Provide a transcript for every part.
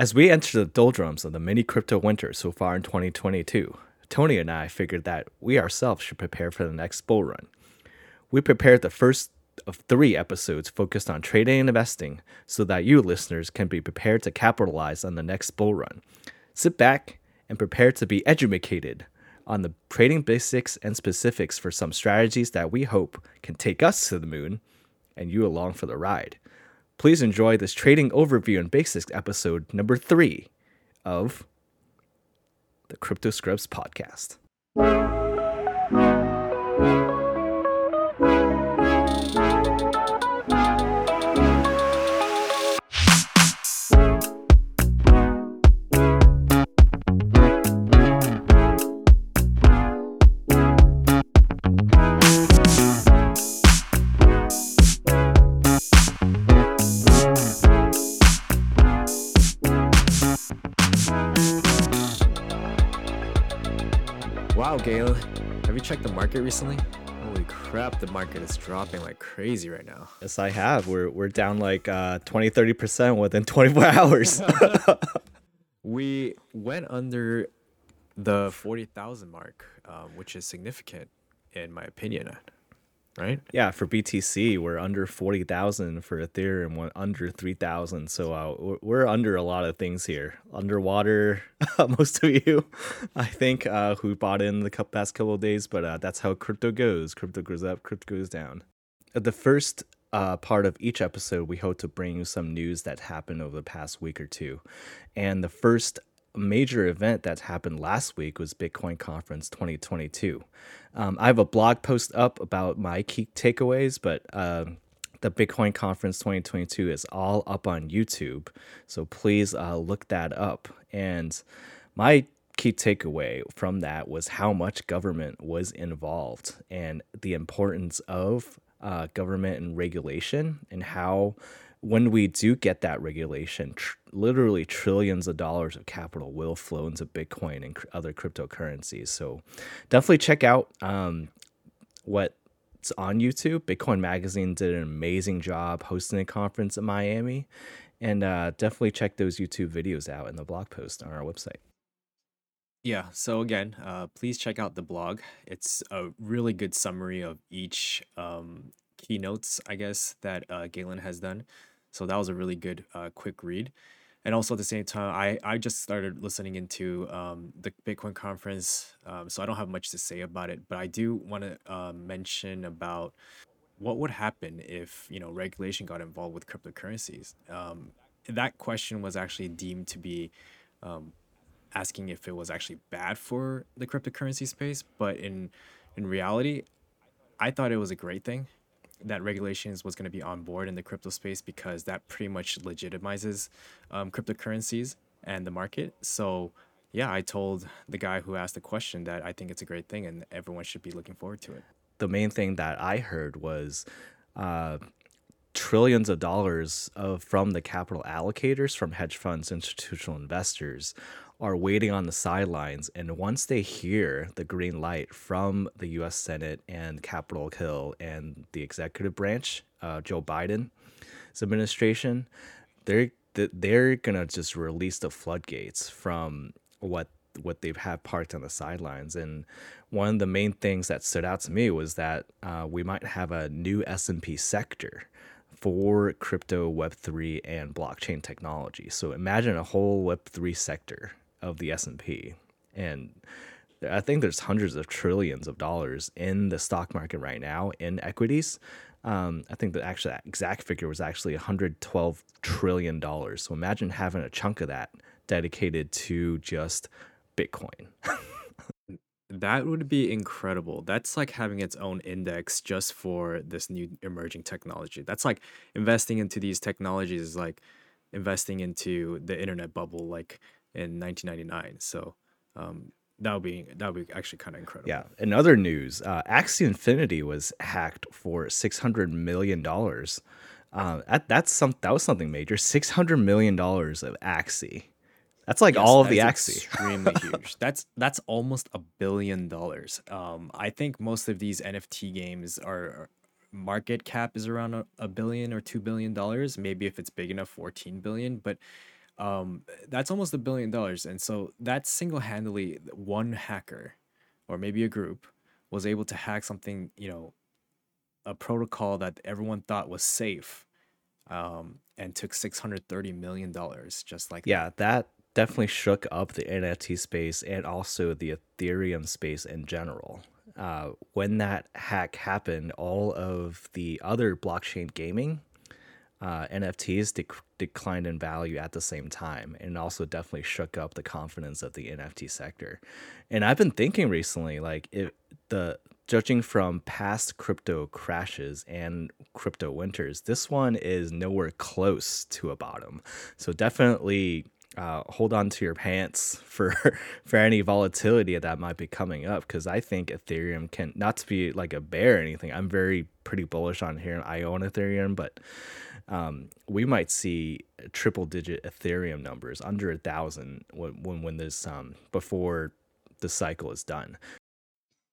As we enter the doldrums of the mini crypto winter so far in 2022, Tony and I figured that we ourselves should prepare for the next bull run. We prepared the first of three episodes focused on trading and investing so that you listeners can be prepared to capitalize on the next bull run. Sit back and prepare to be educated on the trading basics and specifics for some strategies that we hope can take us to the moon and you along for the ride. Please enjoy this trading overview and basics episode number three of the Crypto Scrubs podcast. Market recently? Holy crap, the market is dropping like crazy right now. Yes, I have. We're, we're down like uh, 20, 30% within 24 hours. We went under the 40,000 mark, um, which is significant in my opinion, right? yeah, for BTC, we're under 40,000. For Ethereum, we're under 3,000. So uh, we're, under a lot of things here. Underwater, most of you, I think, uh, who bought in the past couple of days. But uh, that's how crypto goes. Crypto goes up, crypto goes down. The first uh, part of each episode, we hope to bring you some news that happened over the past week or two. And the first major event that happened last week was Bitcoin Conference 2022. Um, I have a blog post up about my key takeaways, but um the Bitcoin Conference 2022 is all up on YouTube. So please uh, look that up. And my key takeaway from that was how much government was involved and the importance of uh, government and regulation and how when we do get that regulation tr- literally trillions of dollars of capital will flow into bitcoin and cr- other cryptocurrencies so definitely check out um, what's on youtube bitcoin magazine did an amazing job hosting a conference in miami and uh, definitely check those youtube videos out in the blog post on our website Yeah, so again, uh, please check out the blog. It's a really good summary of each um, keynotes, I guess, that uh, Galin has done. So that was a really good, uh, quick read. And also at the same time, I, I just started listening into um, the Bitcoin conference, um, so I don't have much to say about it. But I do want to uh, mention about what would happen if you know regulation got involved with cryptocurrencies. Um, that question was actually deemed to be um, asking if it was actually bad for the cryptocurrency space, but in in reality, I thought it was a great thing that regulations was going to be on board in the crypto space because that pretty much legitimizes um, cryptocurrencies and the market. So yeah, I told the guy who asked the question that I think it's a great thing and everyone should be looking forward to it. the main thing that I heard was uh, trillions of dollars of from the capital allocators, from hedge funds, institutional investors, are waiting on the sidelines. And once they hear the green light from the U.S. Senate and Capitol Hill and the executive branch, uh, Joe Biden's administration, they're they're gonna just release the floodgates from what what they've had parked on the sidelines. And one of the main things that stood out to me was that uh, we might have a new S and P sector for crypto, Web three, and blockchain technology. So imagine a whole Web three sector of the S and P, and I think there's hundreds of trillions of dollars in the stock market right now in equities. Um, I think the actual exact figure was actually 112 trillion dollars. So imagine having a chunk of that dedicated to just Bitcoin. That would be incredible. That's like having its own index just for this new emerging technology. That's like investing into these technologies is like investing into the internet bubble like in 1999. So um, that would be that would be actually kind of incredible. Yeah. In other news, uh, Axie Infinity was hacked for 600 million dollars. Uh, that, that's some that was something major. 600 million dollars of Axie. That's like Yes, all of the Axie. extremely huge. That's that's almost a billion dollars. Um, I think most of these NFT games are market cap is around a, a billion or two billion dollars. Maybe if it's big enough, fourteen billion. But Um, that's almost a billion dollars, and so that single-handedly one hacker, or maybe a group, was able to hack something, you know, a protocol that everyone thought was safe, um, and took six hundred thirty million dollars just like that. Yeah, that definitely shook up the NFT space and also the Ethereum space in general. Uh, when that hack happened, all of the other blockchain gaming uh, NFTs dec- declined in value at the same time, and also definitely shook up the confidence of the NFT sector. And I've been thinking recently, like if the judging from past crypto crashes and crypto winters, this one is nowhere close to a bottom. So definitely uh, hold on to your pants for for any volatility that might be coming up because I think Ethereum can not to be like a bear or anything. I'm very pretty bullish on here. I own Ethereum, but um, we might see triple digit Ethereum numbers under a thousand when when, when this um before the cycle is done.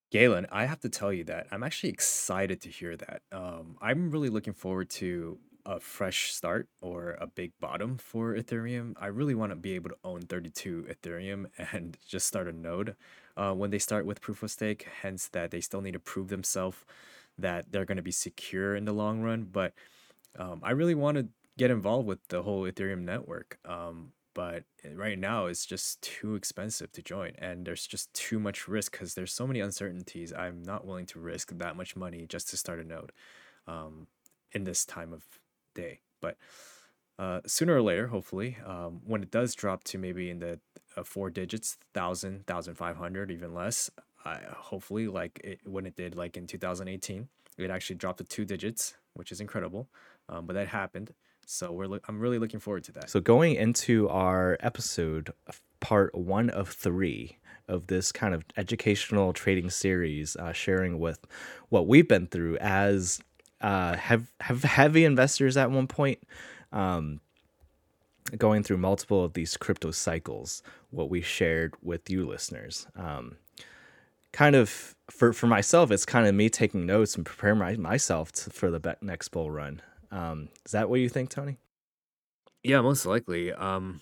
Galin, I have to tell you that I'm actually excited to hear that. Um, I'm really looking forward to a fresh start or a big bottom for Ethereum. I really want to be able to own 32 Ethereum and just start a node uh, when they start with proof of stake, hence that they still need to prove themselves that they're going to be secure in the long run. But um, I really want to get involved with the whole Ethereum network. Um, but eh, right now it's just too expensive to join and there's just too much risk because there's so many uncertainties i'm not willing to risk that much money just to start a node um, in this time of day but uh, sooner or later hopefully um, when it does drop to maybe in the uh, four digits 1000 thousand thousand five hundred even less I, hopefully like it, when it did like in 2018 it actually dropped to two digits which is incredible um, but that happened so we're lo- I'm really looking forward to that. So going into our episode, part one of three of this kind of educational trading series, uh, sharing with what we've been through as uh, have have heavy investors at one point. Um, going through multiple of these crypto cycles, what we shared with you listeners. Um, kind of for for myself, it's kind of me taking notes and preparing my, myself to, for the next bull run. Um, is that what you think, Tony? Yeah, most likely. Um,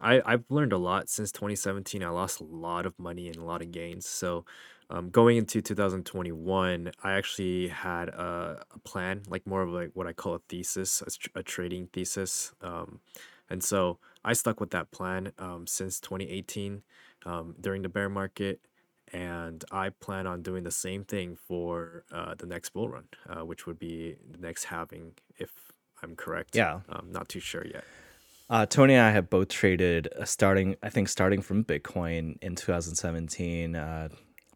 I I've learned a lot since 2017. I lost a lot of money and a lot of gains. So, um, going into 2021, I actually had a, a plan, like more of like what I call a thesis, a, a trading thesis. Um, and so I stuck with that plan um, since 2018 um, during the bear market. And I plan on doing the same thing for uh, the next bull run, uh, which would be the next halving, if I'm correct. Yeah. I'm not too sure yet. Uh, Tony and I have both traded uh, starting, I think, starting from Bitcoin in 2017, uh,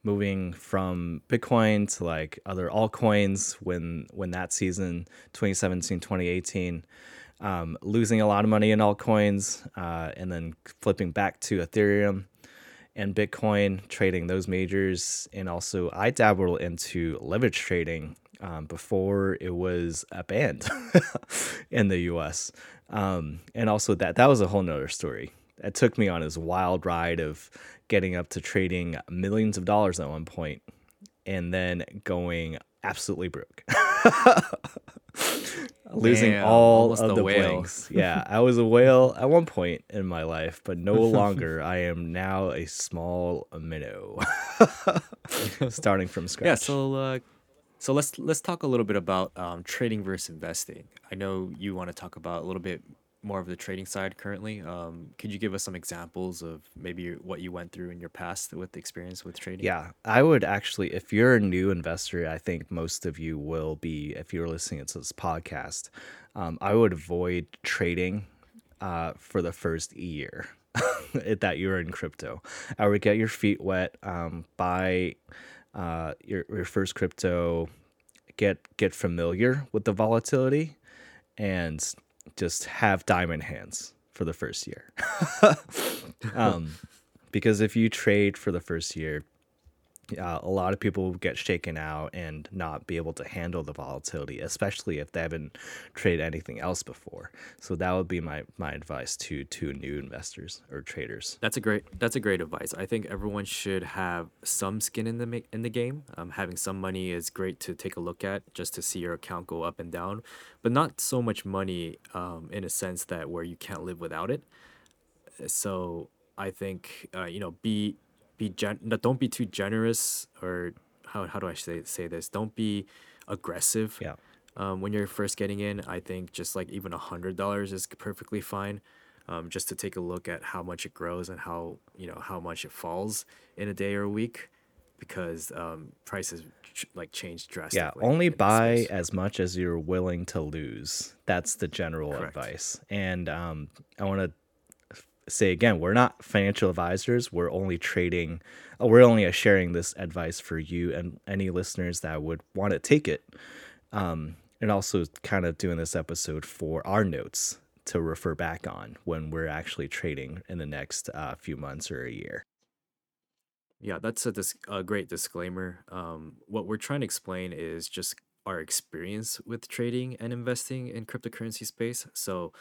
moving from Bitcoin to like other altcoins when when that season 2017 2018, um, losing a lot of money in altcoins, uh, and then flipping back to Ethereum and Bitcoin, trading those majors, and also I dabbled into leverage trading um, before it was a banned in the U.S. Um, and also that that was a whole nother story. It took me on this wild ride of getting up to trading millions of dollars at one point, and then going absolutely broke. losing Damn, all of the whale. blanks. Yeah, I was a whale at one point in my life, but no longer. I am now a small minnow, starting from scratch. Yeah, so uh, so let's let's talk a little bit about um, trading versus investing. I know you want to talk about a little bit more of the trading side currently. Um, could you give us some examples of maybe what you went through in your past with experience with trading? Yeah, I would actually, if you're a new investor, I think most of you will be, if you're listening to this podcast, um, I would avoid trading uh, for the first year that you're in crypto. I would get your feet wet, um, buy uh, your, your first crypto, get get familiar with the volatility, and just have diamond hands for the first year. um, because if you trade for the first year, uh, a lot of people get shaken out and not be able to handle the volatility, especially if they haven't traded anything else before. So that would be my, my advice to to new investors or traders. That's a great that's a great advice. I think everyone should have some skin in the in the game. Um, having some money is great to take a look at just to see your account go up and down, but not so much money um, in a sense that where you can't live without it. So I think uh, you know be be gen don't be too generous or how how do I say say this? Don't be aggressive Yeah. um, when you're first getting in. I think just like even a hundred dollars is perfectly fine. Um, just to take a look at how much it grows and how you know how much it falls in a day or a week, because um, prices ch- like change drastically. Yeah, only buy as much as you're willing to lose. That's the general Correct. advice. And um, I want to say again, we're not financial advisors. We're only trading, uh, we're only sharing this advice for you and any listeners that would want to take it. Um, and also kind of doing this episode for our notes to refer back on when we're actually trading in the next uh, few months or a year. Yeah, that's a, dis- a great disclaimer. Um, what we're trying to explain is just our experience with trading and investing in cryptocurrency space. So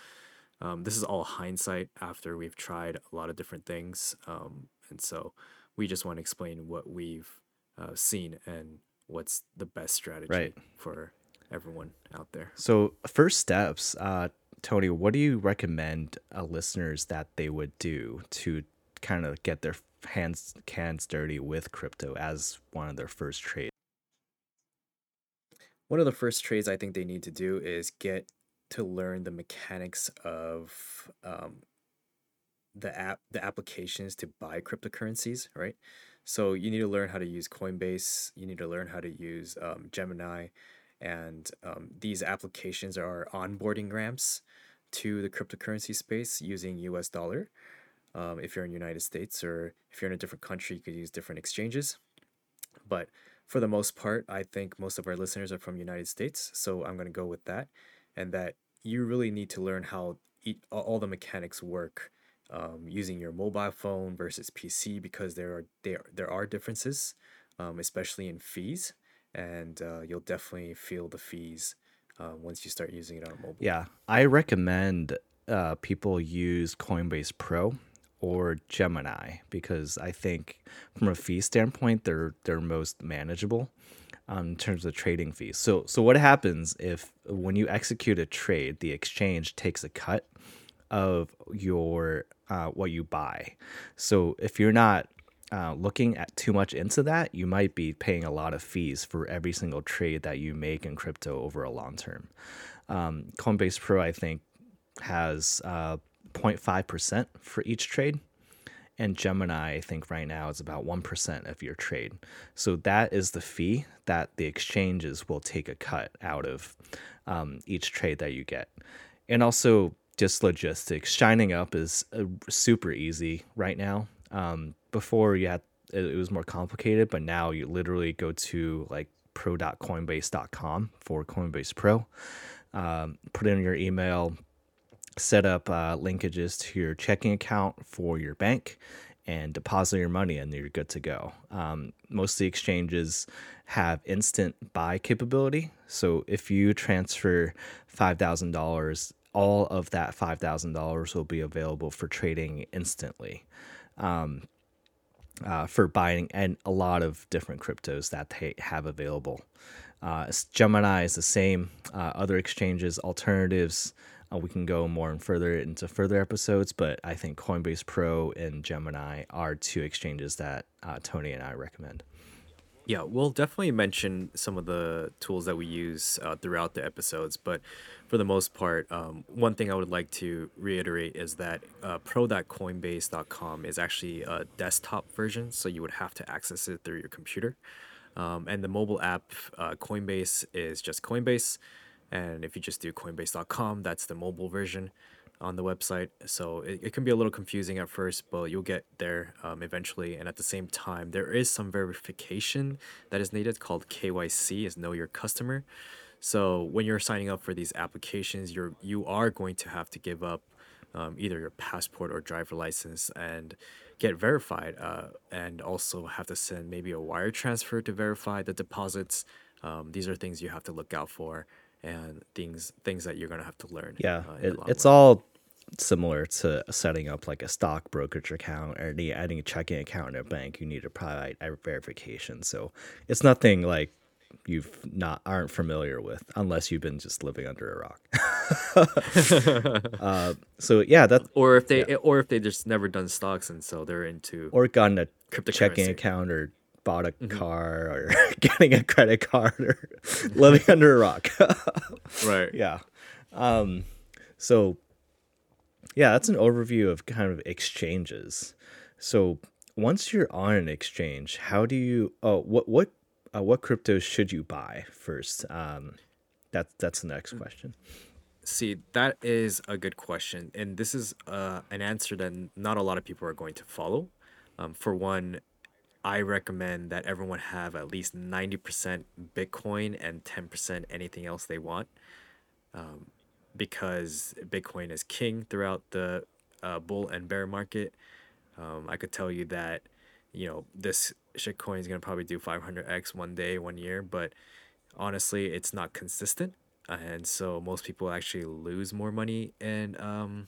um, this is all hindsight after we've tried a lot of different things. Um, and so we just want to explain what we've uh, seen and what's the best Right. strategy for everyone out there. So, first steps, uh, Tony, what do you recommend uh, listeners that they would do to kind of get their hands hands dirty with crypto as one of their first trades? One of the first trades I think they need to do is get to learn the mechanics of um, the app the applications to buy cryptocurrencies, right? So you need to learn how to use Coinbase. You need to learn how to use um, Gemini, and um, these applications are onboarding ramps to the cryptocurrency space using U.S. dollar. Um, if you're in the United States or if you're in a different country, you could use different exchanges. But for the most part, I think most of our listeners are from United States, so I'm going to go with that, and that you really need to learn how all the mechanics work um, using your mobile phone versus PC because there are there there are differences, um, especially in fees, and uh, you'll definitely feel the fees uh, once you start using it on mobile. Yeah, I recommend uh, people use Coinbase Pro or Gemini because I think from a fee standpoint, they're they're most manageable um, in terms of trading fees. So so what happens if when you execute a trade, the exchange takes a cut of your uh, what you buy. So if you're not uh, looking at too much into that, you might be paying a lot of fees for every single trade that you make in crypto over a long term. Um, Coinbase Pro, I think, has uh, 0.5% for each trade. And Gemini, I think right now is about 1% of your trade. So that is the fee that the exchanges will take a cut out of um, each trade that you get. And also just logistics. Shining up is uh, super easy right now. Um, before you had it, was more complicated, but now you literally go to like pro.coinbase.com for Coinbase Pro, um, put in your email, set up uh, linkages to your checking account for your bank and deposit your money and you're good to go. Um, most of the exchanges have instant buy capability. So if you transfer $5,000, all of that $5,000 will be available for trading instantly uh, for buying and a lot of different cryptos that they have available. Uh, Gemini is the same. Uh, other exchanges, alternatives, uh, we can go more and further into further episodes, but I think Coinbase Pro and Gemini are two exchanges that uh, Tony and I recommend. Yeah, we'll definitely mention some of the tools that we use uh, throughout the episodes, but for the most part, um, one thing I would like to reiterate is that uh, pro.coinbase.com is actually a desktop version, so you would have to access it through your computer. Um, and the mobile app, uh, Coinbase, is just Coinbase. And if you just do coinbase.com, that's the mobile version on the website. So it, it can be a little confusing at first, but you'll get there um, eventually. And at the same time, there is some verification that is needed called KYC, is Know Your Customer. So when you're signing up for these applications, you're you are going to have to give up um, either your passport or driver license and get verified, uh, and also have to send maybe a wire transfer to verify the deposits. Um, these are things you have to look out for, and things things that you're gonna have to learn Yeah, uh, it, it's run. all similar to setting up like a stock brokerage account or any, any checking account in a bank. You need to provide a verification. So it's nothing like you've not aren't familiar with unless you've been just living under a rock. uh, so yeah, that or if they yeah. or if they just never done stocks and so they're into or gotten a checking account or bought a Mhm. car or getting a credit card or living under a rock. Right. yeah. Um, so yeah, that's an overview of kind of exchanges. So once you're on an exchange, how do you? Oh, what what uh, what cryptos should you buy first? Um, that's that's the next question. See, that is a good question, and this is uh, an answer that not a lot of people are going to follow. Um, for one, I recommend that everyone have at least ninety percent Bitcoin and ten percent anything else they want, um, because Bitcoin is king throughout the uh, bull and bear market. Um, I could tell you that, you know, this shitcoin is gonna probably do five hundred x one day, one year, but honestly, it's not consistent, and so most people actually lose more money in um,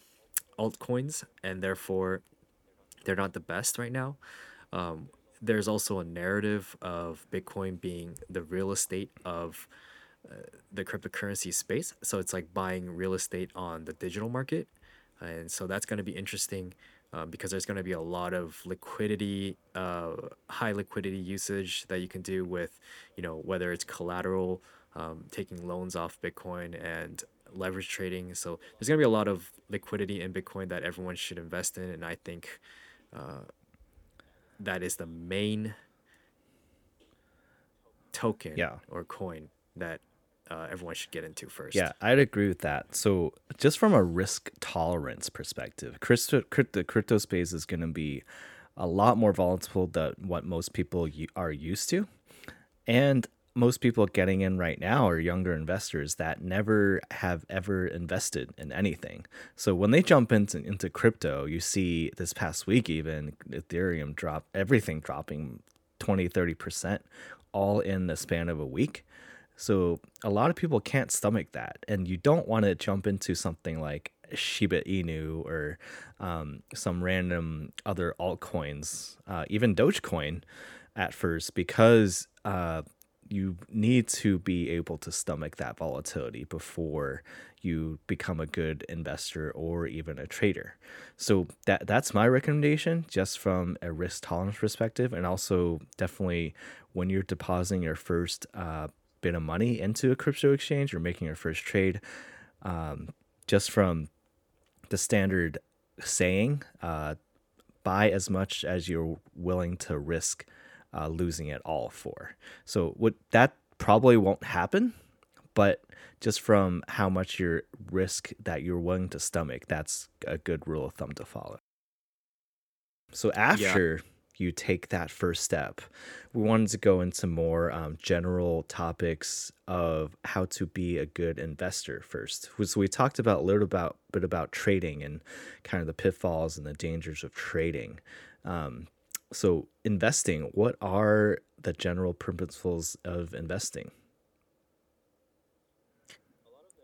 altcoins, and therefore they're not the best right now. Um, there's also a narrative of Bitcoin being the real estate of uh, the cryptocurrency space. So it's like buying real estate on the digital market. And so that's going to be interesting um, because there's going to be a lot of liquidity, uh, high liquidity usage that you can do with, you know, whether it's collateral, um, taking loans off Bitcoin and leverage trading. So there's going to be a lot of liquidity in Bitcoin that everyone should invest in. And I think uh, that is the main token Yeah. or coin that uh, everyone should get into first. Yeah, I'd agree with that. So, just from a risk tolerance perspective, crypto, crypto, crypto space is going to be a lot more volatile than what most people are used to. And most people getting in right now are younger investors that never have ever invested in anything. So when they jump into into crypto, you see this past week even Ethereum drop everything dropping 20 30% all in the span of a week. So a lot of people can't stomach that, and you don't want to jump into something like Shiba Inu or um, some random other altcoins, uh, even Dogecoin, at first because uh, you need to be able to stomach that volatility before you become a good investor or even a trader. So that that's my recommendation just from a risk tolerance perspective and also definitely when you're depositing your first uh, bit of money into a crypto exchange or making your first trade um, just from the standard saying uh, buy as much as you're willing to risk uh, losing it all for. So what that probably won't happen, but just from how much your risk that you're willing to stomach, that's a good rule of thumb to follow. So after you take that first step, we wanted to go into more um, general topics of how to be a good investor first. So we talked about a little about bit about trading and kind of the pitfalls and the dangers of trading. Um, so investing, what are the general principles of investing?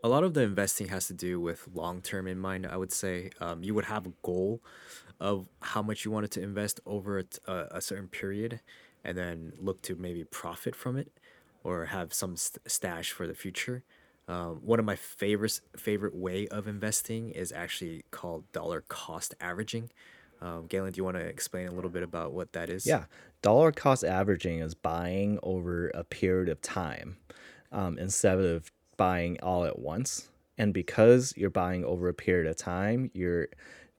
a lot of the investing has to do with long term in mind. I would say um, you would have a goal of how much you wanted to invest over a certain period, and then look to maybe profit from it, or have some st- stash for the future. Um, one of my favorite favorite way of investing is actually called dollar cost averaging. Um, Galin, do you want to explain a little bit about what that is? Yeah, dollar cost averaging is buying over a period of time um, instead of buying all at once. And because you're buying over a period of time, you're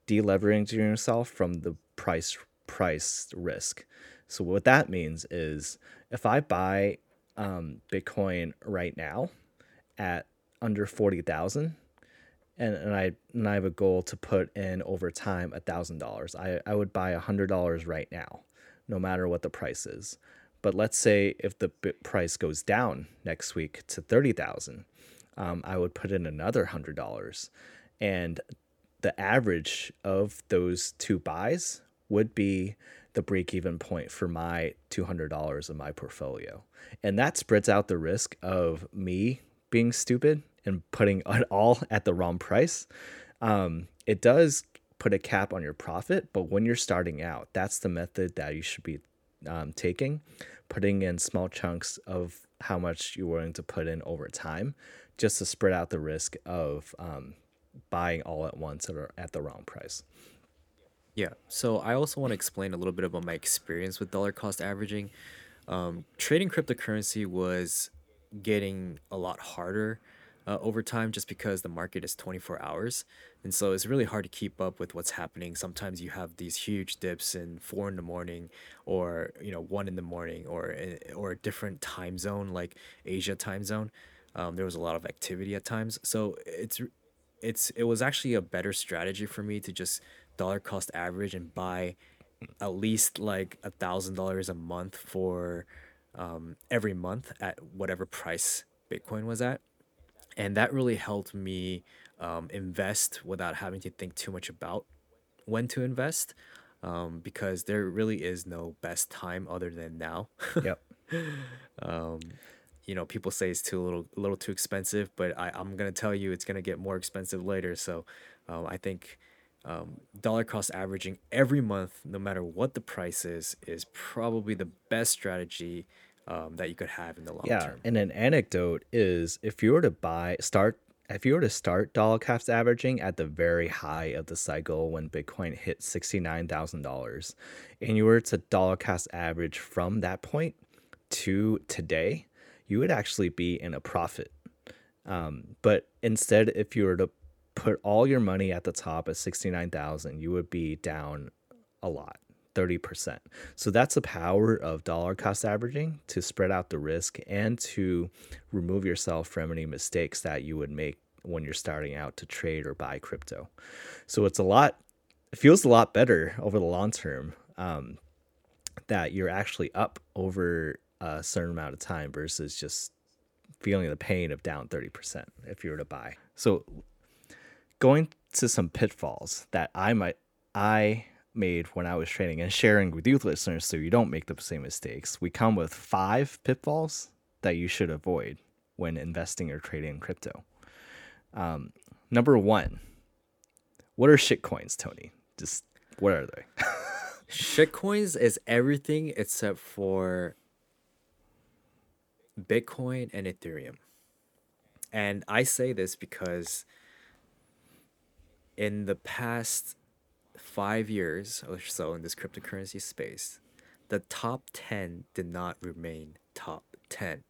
deleveraging yourself from the price price risk. So what that means is if I buy um, Bitcoin right now at under forty thousand, and, and I and I have a goal to put in over time a thousand dollars. I I would buy a hundred dollars right now, no matter what the price is. But let's say if the price goes down next week to thirty thousand, um, I would put in another hundred dollars, and the average of those two buys would be the break even point for my $200 of my portfolio. And that spreads out the risk of me being stupid and putting it all at the wrong price. Um, it does put a cap on your profit, but when you're starting out, that's the method that you should be um, taking, putting in small chunks of how much you're willing to put in over time just to spread out the risk of um, buying all at once or at the wrong price. Yeah. So I also want to explain a little bit about my experience with dollar cost averaging. Um, trading cryptocurrency was getting a lot harder uh, over time just because the market is 24 hours. And so it's really hard to keep up with what's happening. Sometimes you have these huge dips in four in the morning or, you know, one in the morning or, eh, or a different time zone like Asia time zone. Um, there was a lot of activity at times. So it's it's it was actually a better strategy for me to just dollar cost average and buy at least like a thousand dollars a month for um, every month at whatever price Bitcoin was at, and that really helped me um, invest without having to think too much about when to invest, um, because there really is no best time other than now. Yep. Um, you know, people say it's too little, a little too expensive, but I, I'm gonna tell you it's gonna get more expensive later. So, um, I think um, dollar cost averaging every month, no matter what the price is, is probably the best strategy um, that you could have in the long Yeah, term. and an anecdote is if you were to buy start if you were to start dollar cost averaging at the very high of the cycle when Bitcoin hit sixty nine thousand dollars, and you were to dollar cost average from that point to today, you would actually be in a profit. Um, but instead, if you were to put all your money at the top at 69,000, you would be down a lot, 30%. So that's the power of dollar cost averaging to spread out the risk and to remove yourself from any mistakes that you would make when you're starting out to trade or buy crypto. So it's a lot, it feels a lot better over the long term um, that you're actually up over a certain amount of time versus just feeling the pain of down 30% if you were to buy. So going to some pitfalls that I might I made when I was trading and sharing with you listeners so you don't make the same mistakes. We come with five pitfalls that you should avoid when investing or trading in crypto. Um, number one, what are shit coins, Tony? Just what are they? Shitcoins is everything except for Bitcoin and Ethereum. And I say this because in the past five years or so in this cryptocurrency space, the top 10 did not remain top 10.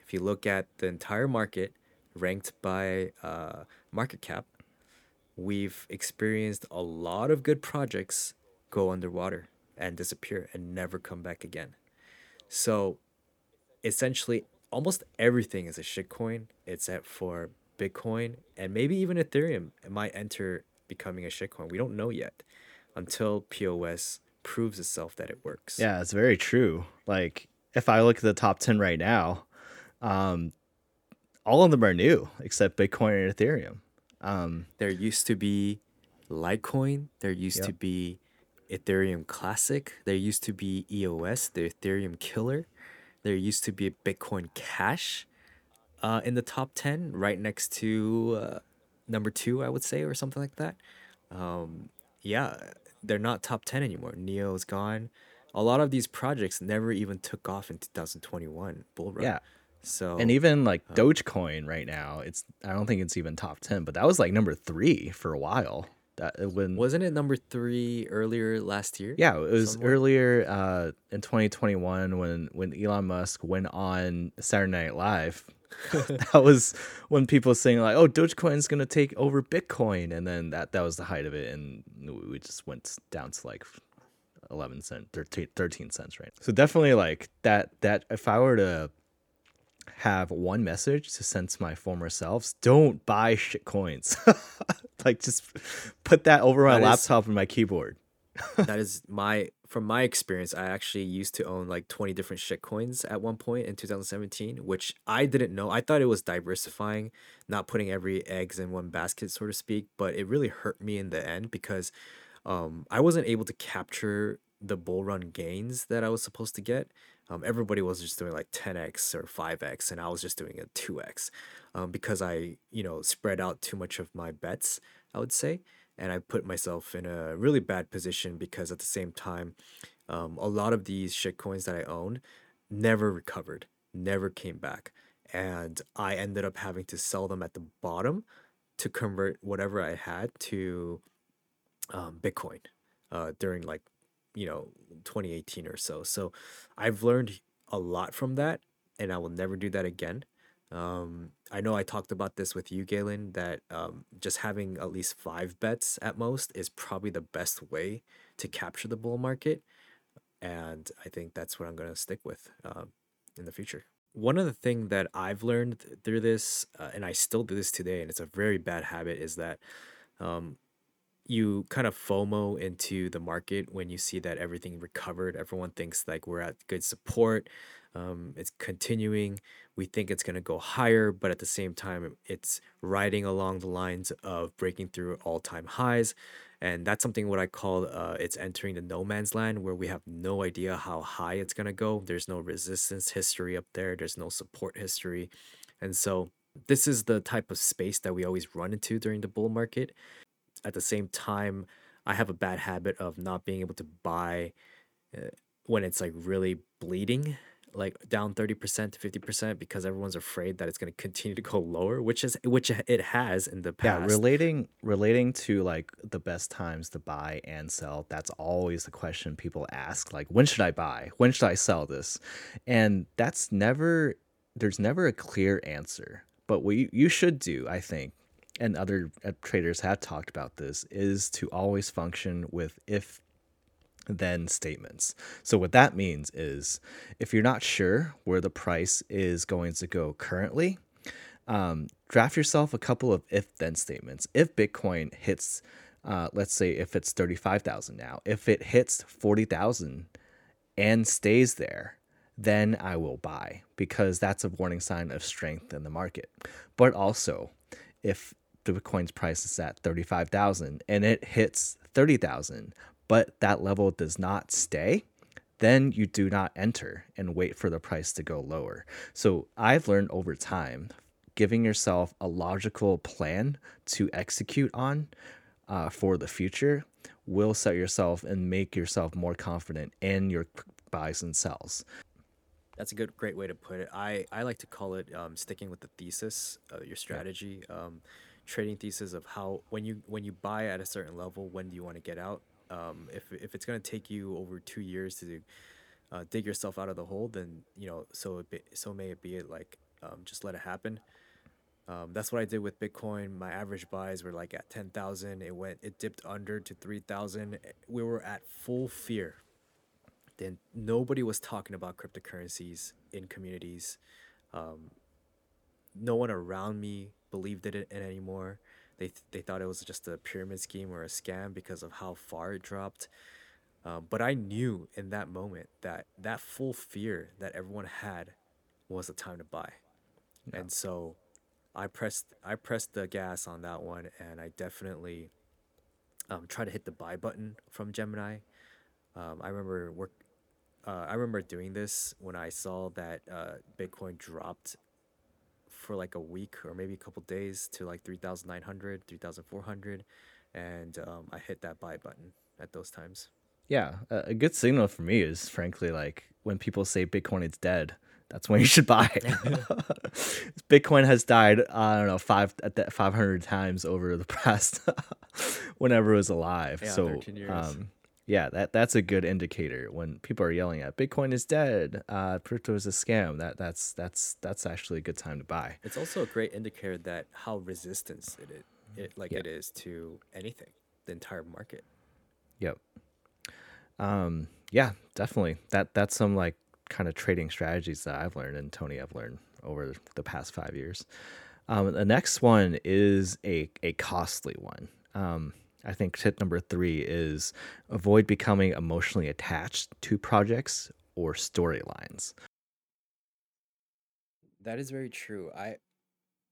If you look at the entire market ranked by uh, market cap, we've experienced a lot of good projects go underwater and disappear and never come back again. So essentially, almost everything is a shitcoin except for Bitcoin and maybe even Ethereum. It might enter becoming a shitcoin. We don't know yet until POS proves itself that it works. Yeah, it's very true. Like if I look at the top 10 right now, um, all of them are new except Bitcoin and Ethereum. Um, There used to be Litecoin. There used to be Ethereum Classic. There used to be EOS, the Ethereum Killer. There used to be Bitcoin Cash uh, in the top 10, right next to uh, number two, I would say, or something like that. Um, yeah, they're not top 10 anymore. Neo is gone. A lot of these projects never even took off in 2021 bull run. yeah. So And even like Dogecoin right now, it's I don't think it's even top 10, but that was like number 3 for a while. That when wasn't it number three earlier last year? Yeah, it was somewhere? earlier uh, in 2021 when when Elon Musk went on Saturday Night Live. that was when people were saying like, "Oh, Dogecoin's gonna take over Bitcoin," and then that that was the height of it, and we just went down to like 11 cents, 13, 13 cents, right? So definitely like that. That if I were to have one message to send to my former selves, don't buy shit coins. like just put that over my That is- laptop and my keyboard. that is my from my experience i actually used to own like 20 different shit coins at one point in 2017 which i didn't know. I thought it was diversifying not putting every eggs in one basket so to speak but it really hurt me in the end because um, i wasn't able to capture the bull run gains that i was supposed to get. Um, everybody was just doing like 10x or 5x and i was just doing a 2x um, because i you know spread out too much of my bets i would say and I put myself in a really bad position because at the same time, um, a lot of these shit coins that I owned never recovered, never came back, and I ended up having to sell them at the bottom to convert whatever I had to um, Bitcoin uh, during like you know 2018 or so. So I've learned a lot from that, and I will never do that again. Um, I know I talked about this with you, Galin, that um, just having at least five bets at most is probably the best way to capture the bull market. And I think that's what I'm going to stick with um, in the future. One of the things that I've learned th- through this, uh, and I still do this today, and it's a very bad habit, is that um, you kind of FOMO into the market when you see that everything recovered. Everyone thinks like we're at good support. Um, it's continuing. We think it's going to go higher, but at the same time, it's riding along the lines of breaking through all time highs. And that's something what I call uh, it's entering the no man's land where we have no idea how high it's going to go. There's no resistance history up there, there's no support history. And so, this is the type of space that we always run into during the bull market at the same time, I have a bad habit of not being able to buy uh, when it's like really bleeding, like down 30% to 50% because everyone's afraid that it's going to continue to go lower, which is which it has in the past. Yeah, relating relating to like the best times to buy and sell, that's always the question people ask. Like, when should I buy? When should I sell this? And that's never there's never a clear answer. But what you, you should do, I think, and other uh, traders have talked about this, is to always function with if then statements. So what that means is if you're not sure where the price is going to go currently, um, draft yourself a couple of if then statements. If Bitcoin hits, uh, let's say if it's 35,000 now, if it hits 40,000 and stays there, then I will buy because that's a warning sign of strength in the market. But also, if the Bitcoin's price is at 35,000 and it hits 30,000, but that level does not stay, then you do not enter and wait for the price to go lower. So I've learned over time, giving yourself a logical plan to execute on uh, for the future will set yourself and make yourself more confident in your buys and sells. That's a good, great way to put it. I, I like to call it um, sticking with the thesis, uh, your strategy, um, trading thesis of how when you when you buy at a certain level, when do you want to get out? Um, if if it's gonna take you over two years to uh, dig yourself out of the hole, then you know so it be, so may it be it. Like um, just let it happen. Um, that's what I did with Bitcoin. My average buys were like at ten thousand. It went, it dipped under to three thousand. We were at full fear then nobody was talking about cryptocurrencies in communities. Um, no one around me believed in it anymore. They, th- they thought it was just a pyramid scheme or a scam because of how far it dropped. Um, but I knew in that moment that that full fear that everyone had was the time to buy. And so I pressed I pressed the gas on that one and I definitely um, tried to hit the buy button from Gemini. Um, I remember work uh, I remember doing this when I saw that uh, Bitcoin dropped for like a week or maybe a couple days to like 3,900, 3,400, and um, I hit that buy button at those times. Yeah, a, good signal for me is frankly like when people say Bitcoin is dead, that's when you should buy. Bitcoin has died, I don't know, five at that 500 times over the past whenever it was alive. Yeah, so, 13 years. um, yeah, that that's a good indicator when people are yelling at Bitcoin is dead, uh, crypto is a scam. That that's that's that's actually a good time to buy. It's also a great indicator that how resistance it is, it like Yeah. it is to anything, the entire market. Yep. Um, yeah, definitely. That that's some like kind of trading strategies that I've learned and Tony I've learned over the past five years. Um, the next one is a a costly one. Um, I think tip number three is avoid becoming emotionally attached to projects or storylines. That is very true. I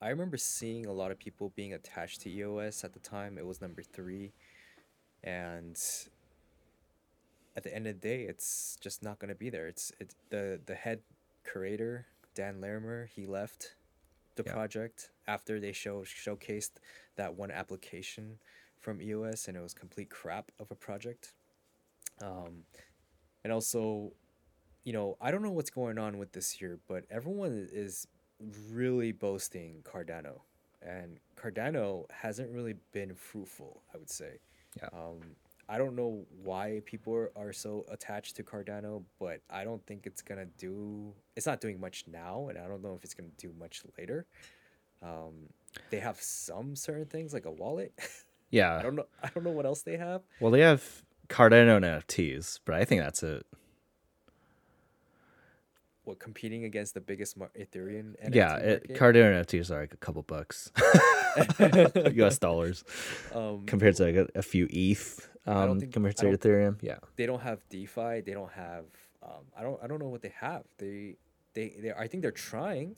I remember seeing a lot of people being attached to EOS at the time. It was number three, and at the end of the day, it's just not gonna be there. It's it's the the head curator Dan Larimer. He left the Yeah. project after they show showcased that one application from EOS, and it was complete crap of a project. Um, and also, you know, I don't know what's going on with this year, but everyone is really boasting Cardano, and Cardano hasn't really been fruitful. I would say. Yeah. Um, I don't know why people are, so attached to Cardano, but I don't think it's gonna do. It's not doing much now, and I don't know if it's gonna do much later. Um, they have some certain things like a wallet. I Yeah. don't know. I don't know what else they have. Well, they have Cardano NFTs, but I think that's it. What competing against the biggest mar- Ethereum NFT yeah, it? Cardano NFTs are like a couple bucks, U.S. dollars, um, compared to like a, a few ETH. Um, think- compared to Ethereum, yeah. they don't have DeFi. They don't have. Um, I don't. I don't know what they have. They. They. they I think they're trying,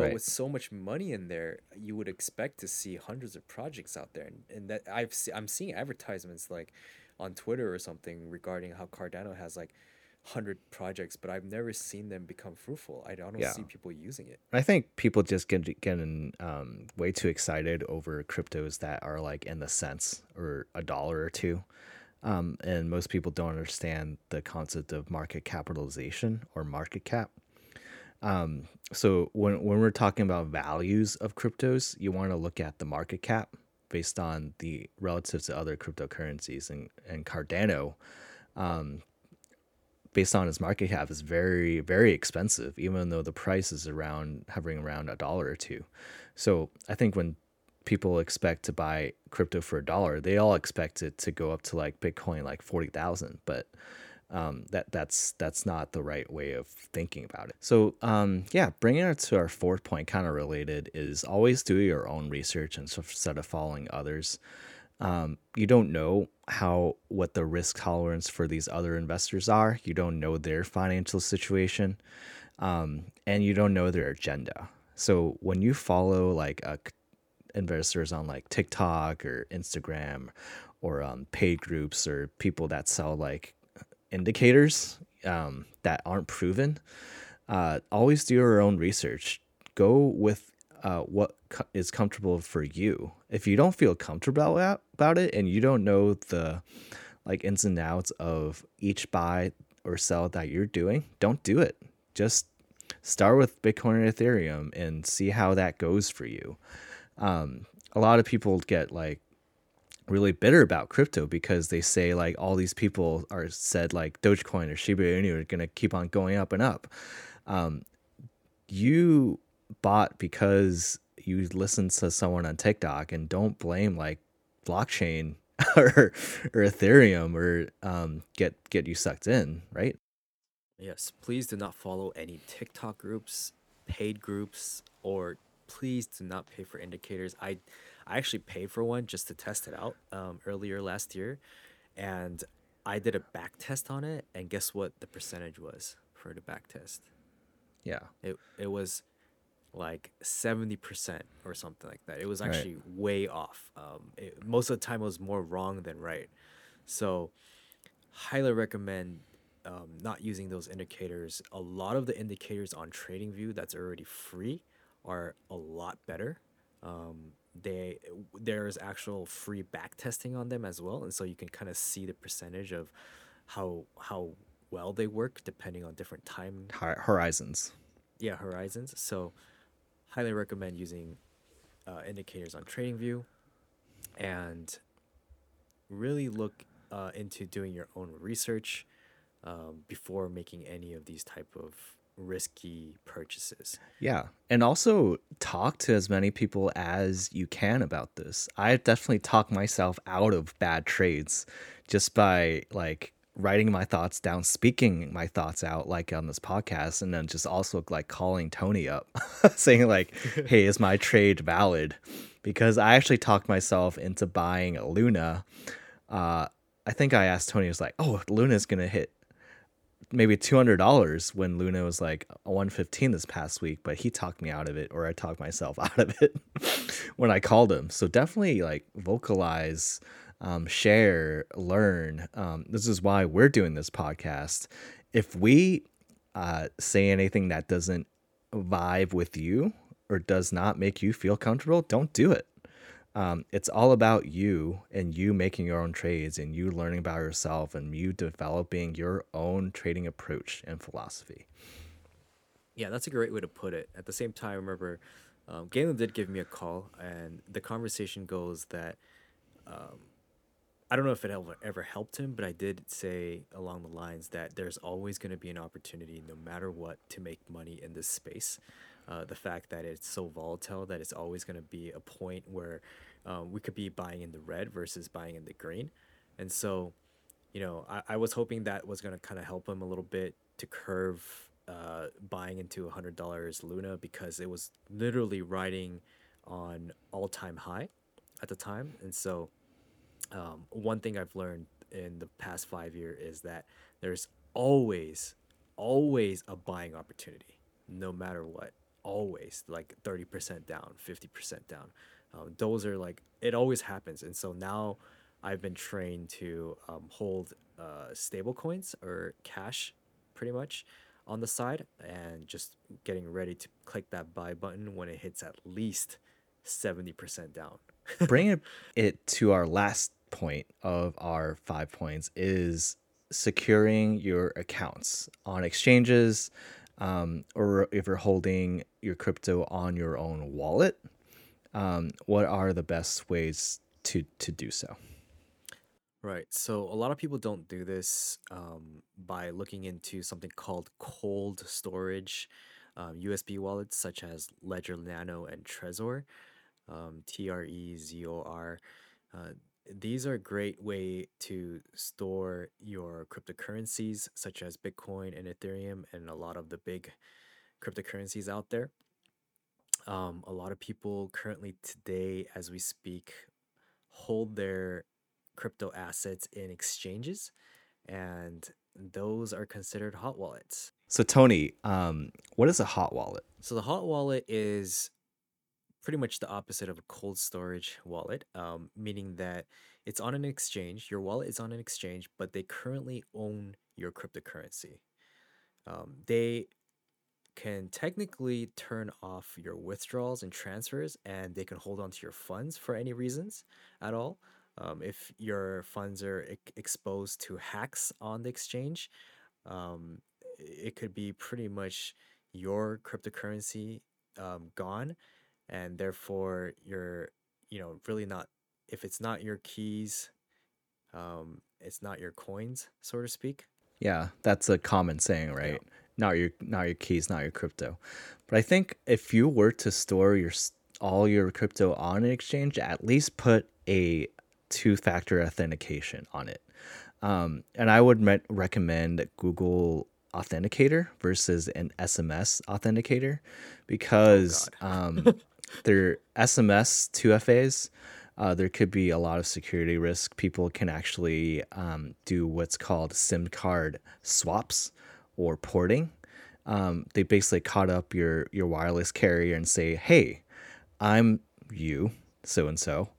but Right. with so much money in there, you would expect to see hundreds of projects out there, and, and that I've se- I'm seeing advertisements like on Twitter or something regarding how Cardano has like hundred projects, but I've never seen them become fruitful. I don't Yeah. see people using it. I think people just get getting um, way too excited over cryptos that are like in the cents or a dollar or two. Um, and most people don't understand the concept of market capitalization or market cap. Um, so when when we're talking about values of cryptos, you want to look at the market cap based on the relative to other cryptocurrencies, and and Cardano, um, based on its market cap, is very very expensive, even though the price is around hovering around a dollar or two. So I think when people expect to buy crypto for a dollar, they all expect it to go up to like Bitcoin, like forty thousand, but um, that that's that's not the right way of thinking about it. So um, yeah, bringing it to our fourth point, kind of related, is always do your own research instead of following others. Um, you don't know how what the risk tolerance for these other investors are. You don't know their financial situation, um, and you don't know their agenda. So when you follow like a investors on like TikTok or Instagram or um, paid groups or people that sell like indicators um, that aren't proven, uh, always do your own research. Go with uh, what co- is comfortable for you. If you don't feel comfortable about, it and you don't know the like ins and outs of each buy or sell that you're doing, don't do it. Just start with Bitcoin and Ethereum and see how that goes for you. Um, a lot of people get like really bitter about crypto because they say like all these people are said like Dogecoin or Shiba Inu are gonna keep on going up and up. Um, you bought because you listened to someone on TikTok and don't blame like blockchain or or Ethereum or um, get get you sucked in, right? Yes, please do not follow any TikTok groups, paid groups, or please do not pay for indicators. I, I actually paid for one just to test it out um, earlier last year, and I did a back test on it, and guess what the percentage was for the back test? Yeah. It it was like seventy percent or something like that. It was Right. actually way off. Um, it, most of the time, it was more wrong than right. So, highly recommend um, not using those indicators. A lot of the indicators on TradingView that's already free are a lot better. Um, they there's actual free back testing on them as well, and so you can kind of see the percentage of how how well they work depending on different time Hor- Horizons. yeah horizons so highly recommend using uh, indicators on TradingView and really look uh, into doing your own research um, before making any of these type of risky purchases Yeah. And also talk to as many people as you can about this. I definitely talk myself out of bad trades just by like writing my thoughts down, speaking my thoughts out like on this podcast, and then just also like calling Tony up, saying like, "Hey, is my trade valid?" Because I actually talked myself into buying a Luna. Uh, I think I asked Tony, I was like, "Oh, Luna's gonna hit maybe two hundred dollars when Luna was like one fifteen this past week, but he talked me out of it, or I talked myself out of it when I called him. So definitely like vocalize, um, share, learn. Um, this is why we're doing this podcast. If we uh, say anything that doesn't vibe with you or does not make you feel comfortable, don't do it. Um, it's all about you and you making your own trades and you learning about yourself and you developing your own trading approach and philosophy. Yeah, that's a great way to put it. At the same time, I remember um, Galin did give me a call, and the conversation goes that um, I don't know if it ever, ever helped him, but I did say along the lines that there's always going to be an opportunity, no matter what, to make money in this space. Uh, the fact that it's so volatile that it's always going to be a point where um, we could be buying in the red versus buying in the green. And so, you know, I, I was hoping that was going to kind of help him a little bit to curve uh, buying into $100 Luna because it was literally riding on all time high at the time. And so, um, one thing I've learned in the past five year is that there's always, always a buying opportunity, no matter what. Always like 30% down, 50% down. Um, those are like, it always happens. And so now I've been trained to um, hold uh, stable coins or cash pretty much on the side and just getting ready to click that buy button when it hits at least 70% down. Bringing it to our last point of our five points is securing your accounts on exchanges um, or if you're holding your crypto on your own wallet um, what are the best ways to to do so Right. So a lot of people don't do this um, by looking into something called cold storage um, USB wallets, such as Ledger Nano and Trezor, um, T R E Z O R. Uh, these are a great way to store your cryptocurrencies, such as Bitcoin and Ethereum, and a lot of the big cryptocurrencies out there. Um, a lot of people currently today, as we speak, hold their crypto assets in exchanges, and those are considered hot wallets. so tony um, what is a hot wallet So the hot wallet is pretty much the opposite of a cold storage wallet, um, meaning that it's on an exchange. Your wallet is on an exchange, but they currently own your cryptocurrency. Um, they can technically turn off your withdrawals and transfers, and they can hold on to your funds for any reasons at all. Um, if your funds are ex- exposed to hacks on the exchange, um, it could be pretty much your cryptocurrency um, gone, and therefore you're, you know, really not. If it's not your keys, um, it's not your coins, so to speak. Yeah, that's a common saying, Yeah. right? Not your not your keys, not your crypto. But I think if you were to store your all your crypto on an exchange, at least put a two-factor authentication on it. Um, and I would me- recommend Google Authenticator versus an SMS Authenticator Oh because God. um, their SMS 2FAs, uh, there could be a lot of security risk. People can actually um, do what's called SIM card swaps or porting. Um, they basically caught up your your wireless carrier and say, "Hey, I'm you, so and so.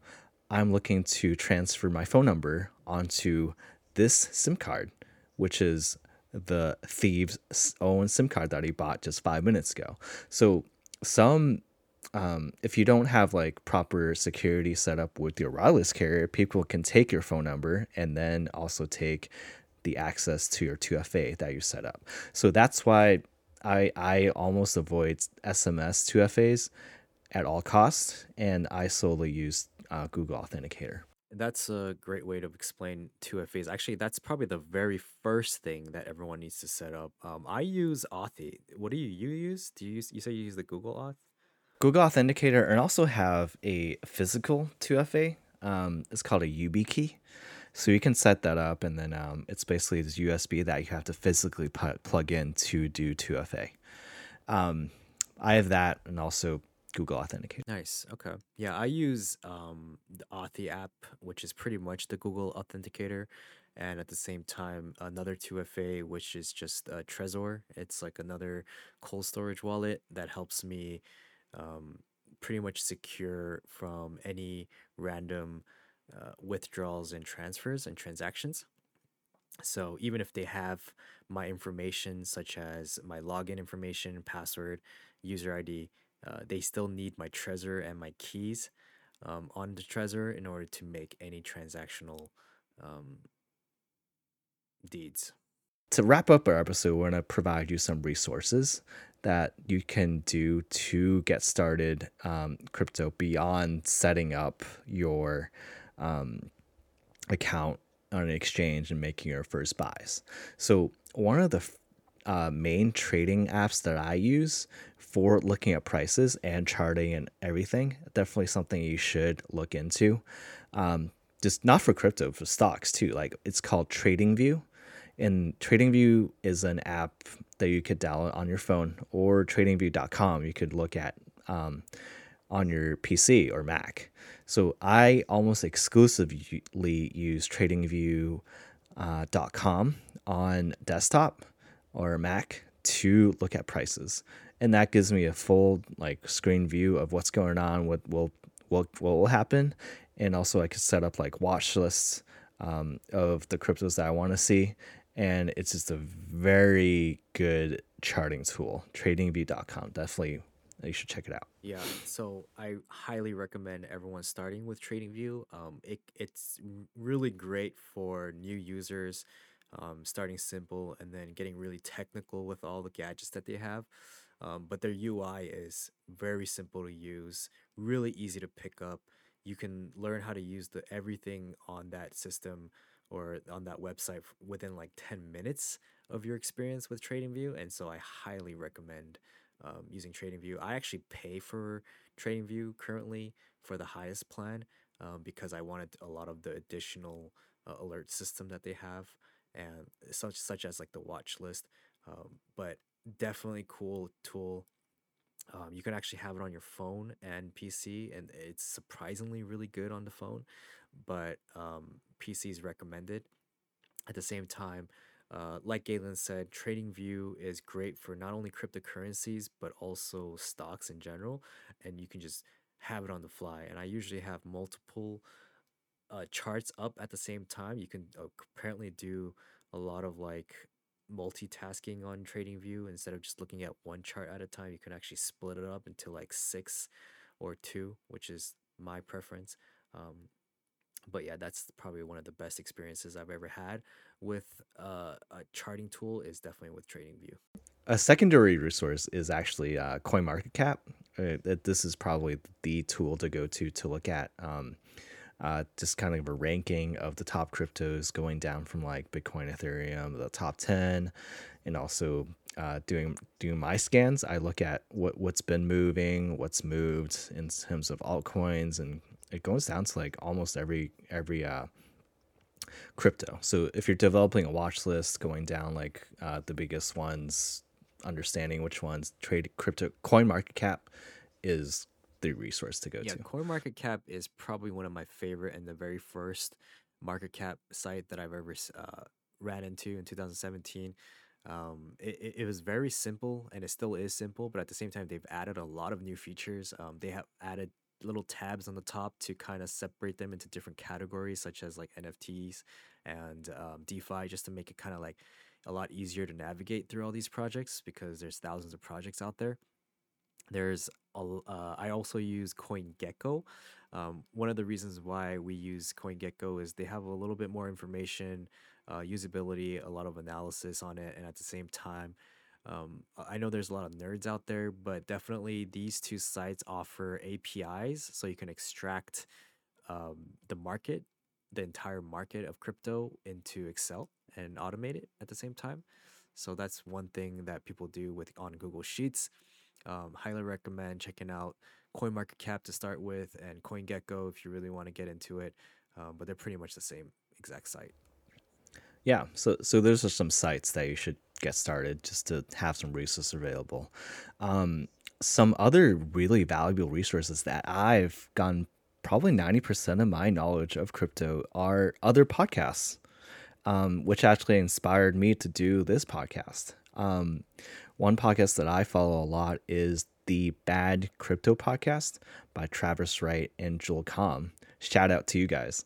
I'm looking to transfer my phone number onto this SIM card, which is the thieves' own SIM card that he bought just five minutes ago. So some um, if you don't have like proper security set up with your wireless carrier, people can take your phone number and then also take the access to your 2FA that you set up. So that's why I I almost avoid SMS 2FAs at all costs, and I solely use uh, Google Authenticator. That's a great way to explain 2FAs. Actually, that's probably the very first thing that everyone needs to set up. Um, I use Authy. What do you, you use? Do you use, you say you use the Google Auth? Google Authenticator and also have a physical 2FA. Um, it's called a YubiKey. So you can set that up, and then um, it's basically this USB that you have to physically pu- plug in to do 2FA. Um, I have that, and also Google Authenticator. Nice. Okay. Yeah, I use um, the Authy app, which is pretty much the Google Authenticator, and at the same time, another 2FA, which is just uh, Trezor. It's like another cold storage wallet that helps me um, pretty much secure from any random uh, withdrawals and transfers and transactions. So even if they have my information, such as my login information, password, user ID, uh, they still need my Trezor and my keys um, on the Trezor in order to make any transactional um, deeds. to wrap up our episode, we're going to provide you some resources that you can do to get started um, crypto beyond setting up your um, account on an exchange and making your first buys. So, one of the uh, main trading apps that I use for looking at prices and charting and everything, definitely something you should look into. Um, just not for crypto, for stocks too. Like it's called TradingView. And TradingView is an app that you could download on your phone or tradingview.com. You could look at um, on your PC or Mac. So I almost exclusively use TradingView.com uh, on desktop or Mac to look at prices, and that gives me a full like screen view of what's going on, what will what, what will happen, and also I could set up like watch lists um, of the cryptos that I want to see, and it's just a very good charting tool. TradingView.com definitely you should check it out. Yeah, so I highly recommend everyone starting with TradingView. Um, it it's really great for new users, um, starting simple and then getting really technical with all the gadgets that they have. Um, but their UI is very simple to use, really easy to pick up. You can learn how to use the everything on that system or on that website within like 10 minutes of your experience with TradingView. And so I highly recommend um, using TradingView. I actually pay for TradingView currently for the highest plan um, because I wanted a lot of the additional uh, alert system that they have and such such as like the watch list. Um, but definitely cool tool. Um, you can actually have it on your phone and PC, and it's surprisingly really good on the phone. But um, PC is recommended. At the same time, uh, like Galin said, TradingView is great for not only cryptocurrencies but also stocks in general, and you can just have it on the fly. And I usually have multiple uh, charts up at the same time. You can uh, apparently do a lot of like multitasking on TradingView instead of just looking at one chart at a time. You can actually split it up into like six or two, which is my preference. Um, but yeah, that's probably one of the best experiences I've ever had with uh, a charting tool. Is definitely with TradingView. A secondary resource is actually uh, CoinMarketCap. Uh, this is probably the tool to go to to look at um, uh, just kind of a ranking of the top cryptos going down from like Bitcoin, Ethereum, the top ten, and also uh, doing doing my scans. I look at what what's been moving, what's moved in terms of altcoins and it goes down to like almost every every uh, crypto. So if you're developing a watch list, going down like uh, the biggest ones, understanding which ones trade crypto, Coin Market Cap is the resource to go yeah, to. Coin Market Cap is probably one of my favorite and the very first market cap site that I've ever uh, ran into in 2017. Um, it, it was very simple and it still is simple, but at the same time, they've added a lot of new features. Um, they have added little tabs on the top to kind of separate them into different categories, such as like NFTs and um, DeFi, just to make it kind of like a lot easier to navigate through all these projects because there's thousands of projects out there. There's a, uh, I also use CoinGecko. Um, one of the reasons why we use CoinGecko is they have a little bit more information, uh, usability, a lot of analysis on it, and at the same time, um, I know there's a lot of nerds out there, but definitely these two sites offer APIs so you can extract um, the market, the entire market of crypto into Excel and automate it at the same time. So that's one thing that people do with on Google Sheets. Um, highly recommend checking out CoinMarketCap to start with and CoinGecko if you really want to get into it. Um, but they're pretty much the same exact site. Yeah, so so those are some sites that you should get started just to have some resources available. Um, some other really valuable resources that I've gotten probably 90% of my knowledge of crypto are other podcasts, um, which actually inspired me to do this podcast. Um, one podcast that I follow a lot is the Bad Crypto Podcast by Travis Wright and Joel Comm. Shout out to you guys.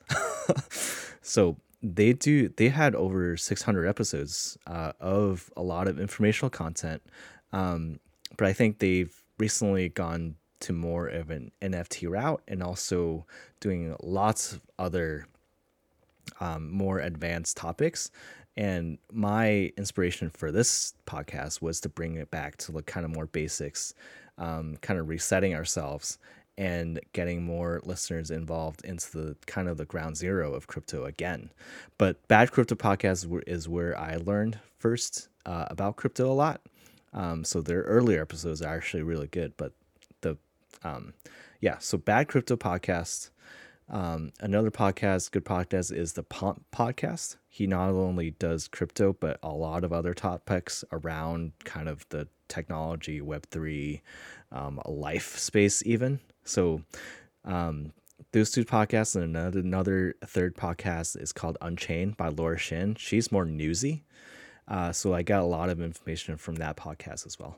so they do they had over 600 episodes uh, of a lot of informational content um, but i think they've recently gone to more of an nft route and also doing lots of other um, more advanced topics And my inspiration for this podcast was to bring it back to the kind of more basics, um, kind of resetting ourselves and getting more listeners involved into the kind of the ground zero of crypto again. But Bad Crypto Podcast is where I learned first uh, about crypto a lot. Um, so their earlier episodes are actually really good, but the um, yeah, so Bad Crypto Podcast. Um, another podcast, good podcast, is the Pomp Podcast. He not only does crypto, but a lot of other topics around kind of the technology, Web three, um, life space, even. So, um, those two podcasts and another another third podcast is called Unchained by Laura Shin. She's more newsy, uh, so I got a lot of information from that podcast as well.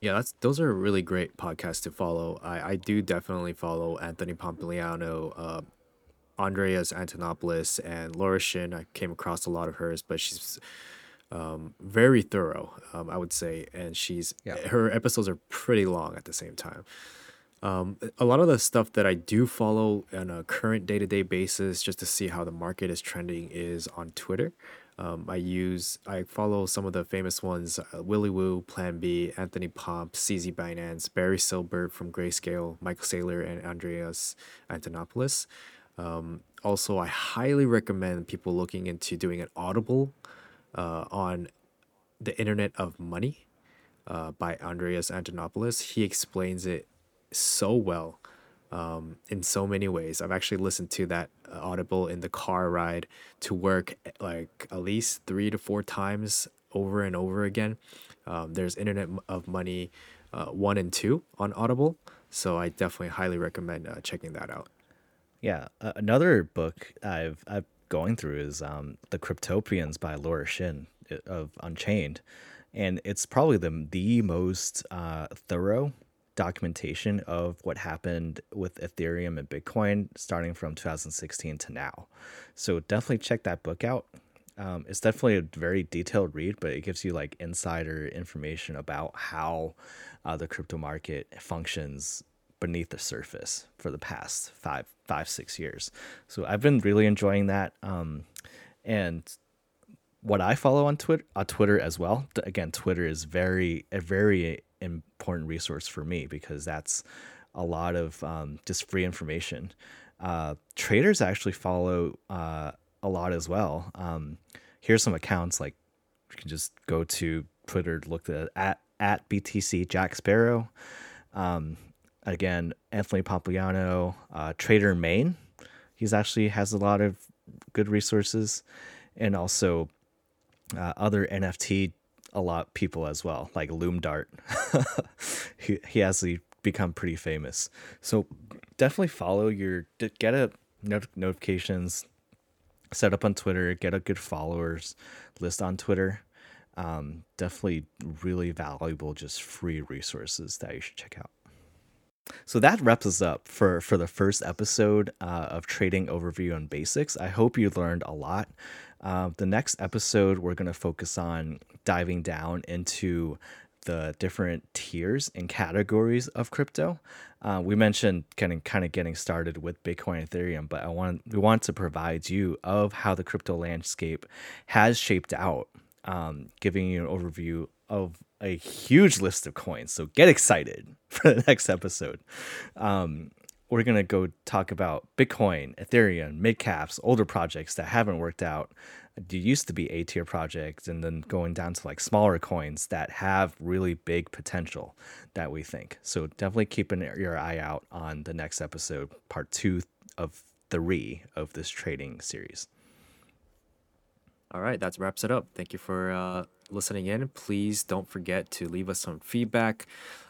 Yeah, that's those are really great podcasts to follow. I, I do definitely follow Anthony Pompliano, uh, Andreas Antonopoulos, and Laura Shin. I came across a lot of hers, but she's um, very thorough, um, I would say, and she's Yeah. her episodes are pretty long at the same time. Um, a lot of the stuff that I do follow on a current day to day basis, just to see how the market is trending, is on Twitter. Um, I use I follow some of the famous ones: uh, Willy Woo, Plan B, Anthony Pomp, CZ Binance, Barry Silbert from Grayscale, Michael Saylor, and Andreas Antonopoulos. Um, also, I highly recommend people looking into doing an Audible uh, on the Internet of Money uh, by Andreas Antonopoulos. He explains it so well um, in so many ways. I've actually listened to that uh, Audible in the car ride to work eh, like at least three to four times over and over again. Um, there's Internet of Money uh, 1 and 2 on Audible. So I definitely highly recommend uh, checking that out. Yeah, uh, another book I've I've going through is um, the Cryptopians by Laura Shin uh, of Unchained, and it's probably the the most uh, thorough documentation of what happened with Ethereum and Bitcoin starting from 2016 to now. So definitely check that book out. Um, it's definitely a very detailed read, but it gives you like insider information about how uh, the crypto market functions beneath the surface for the past five, five, six years. So I've been really enjoying that. Um, and what I follow on Twitter, on Twitter as well. Again, Twitter is very a very important resource for me because that's a lot of um, just free information. Uh, traders actually follow uh, a lot as well. Um, here's some accounts like you can just go to Twitter, look at at, at BTC Jack Sparrow. Um, again, Anthony Pompliano, uh, Trader Mayne. He's actually has a lot of good resources, and also uh, other NFT a lot people as well, like Loomdart. he he has become pretty famous. So definitely follow your get a not- notifications set up on Twitter, get a good followers list on Twitter. Um, definitely really valuable, just free resources that you should check out. So that wraps us up for for the first episode uh, of Trading Overview and Basics. I hope you learned a lot. Uh, the next episode, we're going to focus on diving down into the different tiers and categories of crypto. Uh, we mentioned getting kind of getting started with Bitcoin and Ethereum, but I want we want to provide you of how the crypto landscape has shaped out, um, giving you an overview of a huge list of coins. So get excited for the next episode. Um, we're gonna go talk about Bitcoin, Ethereum, mid caps, older projects that haven't worked out. They used to be A tier projects, and then going down to like smaller coins that have really big potential that we think. So definitely keep an, your eye out on the next episode, part two of three of this trading series. All right, that wraps it up. Thank you for uh, listening in. Please don't forget to leave us some feedback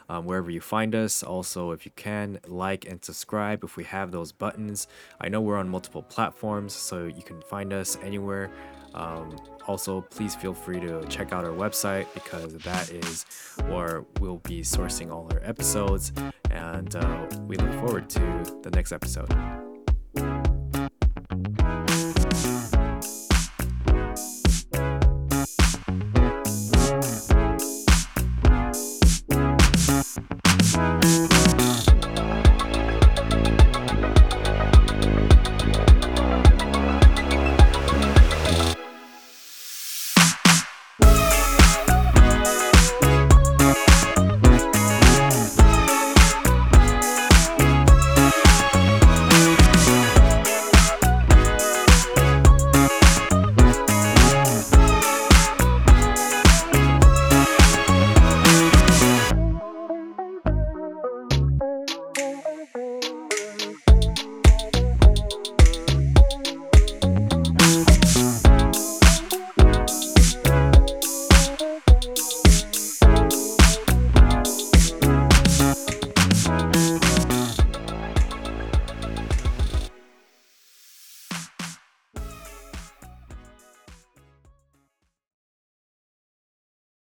um, wherever you find us. Also, if you can, like and subscribe if we have those buttons. I know we're on multiple platforms, so you can find us anywhere. Um, also, please feel free to check out our website because that is where we'll be sourcing all our episodes. And uh, we look forward to the next episode.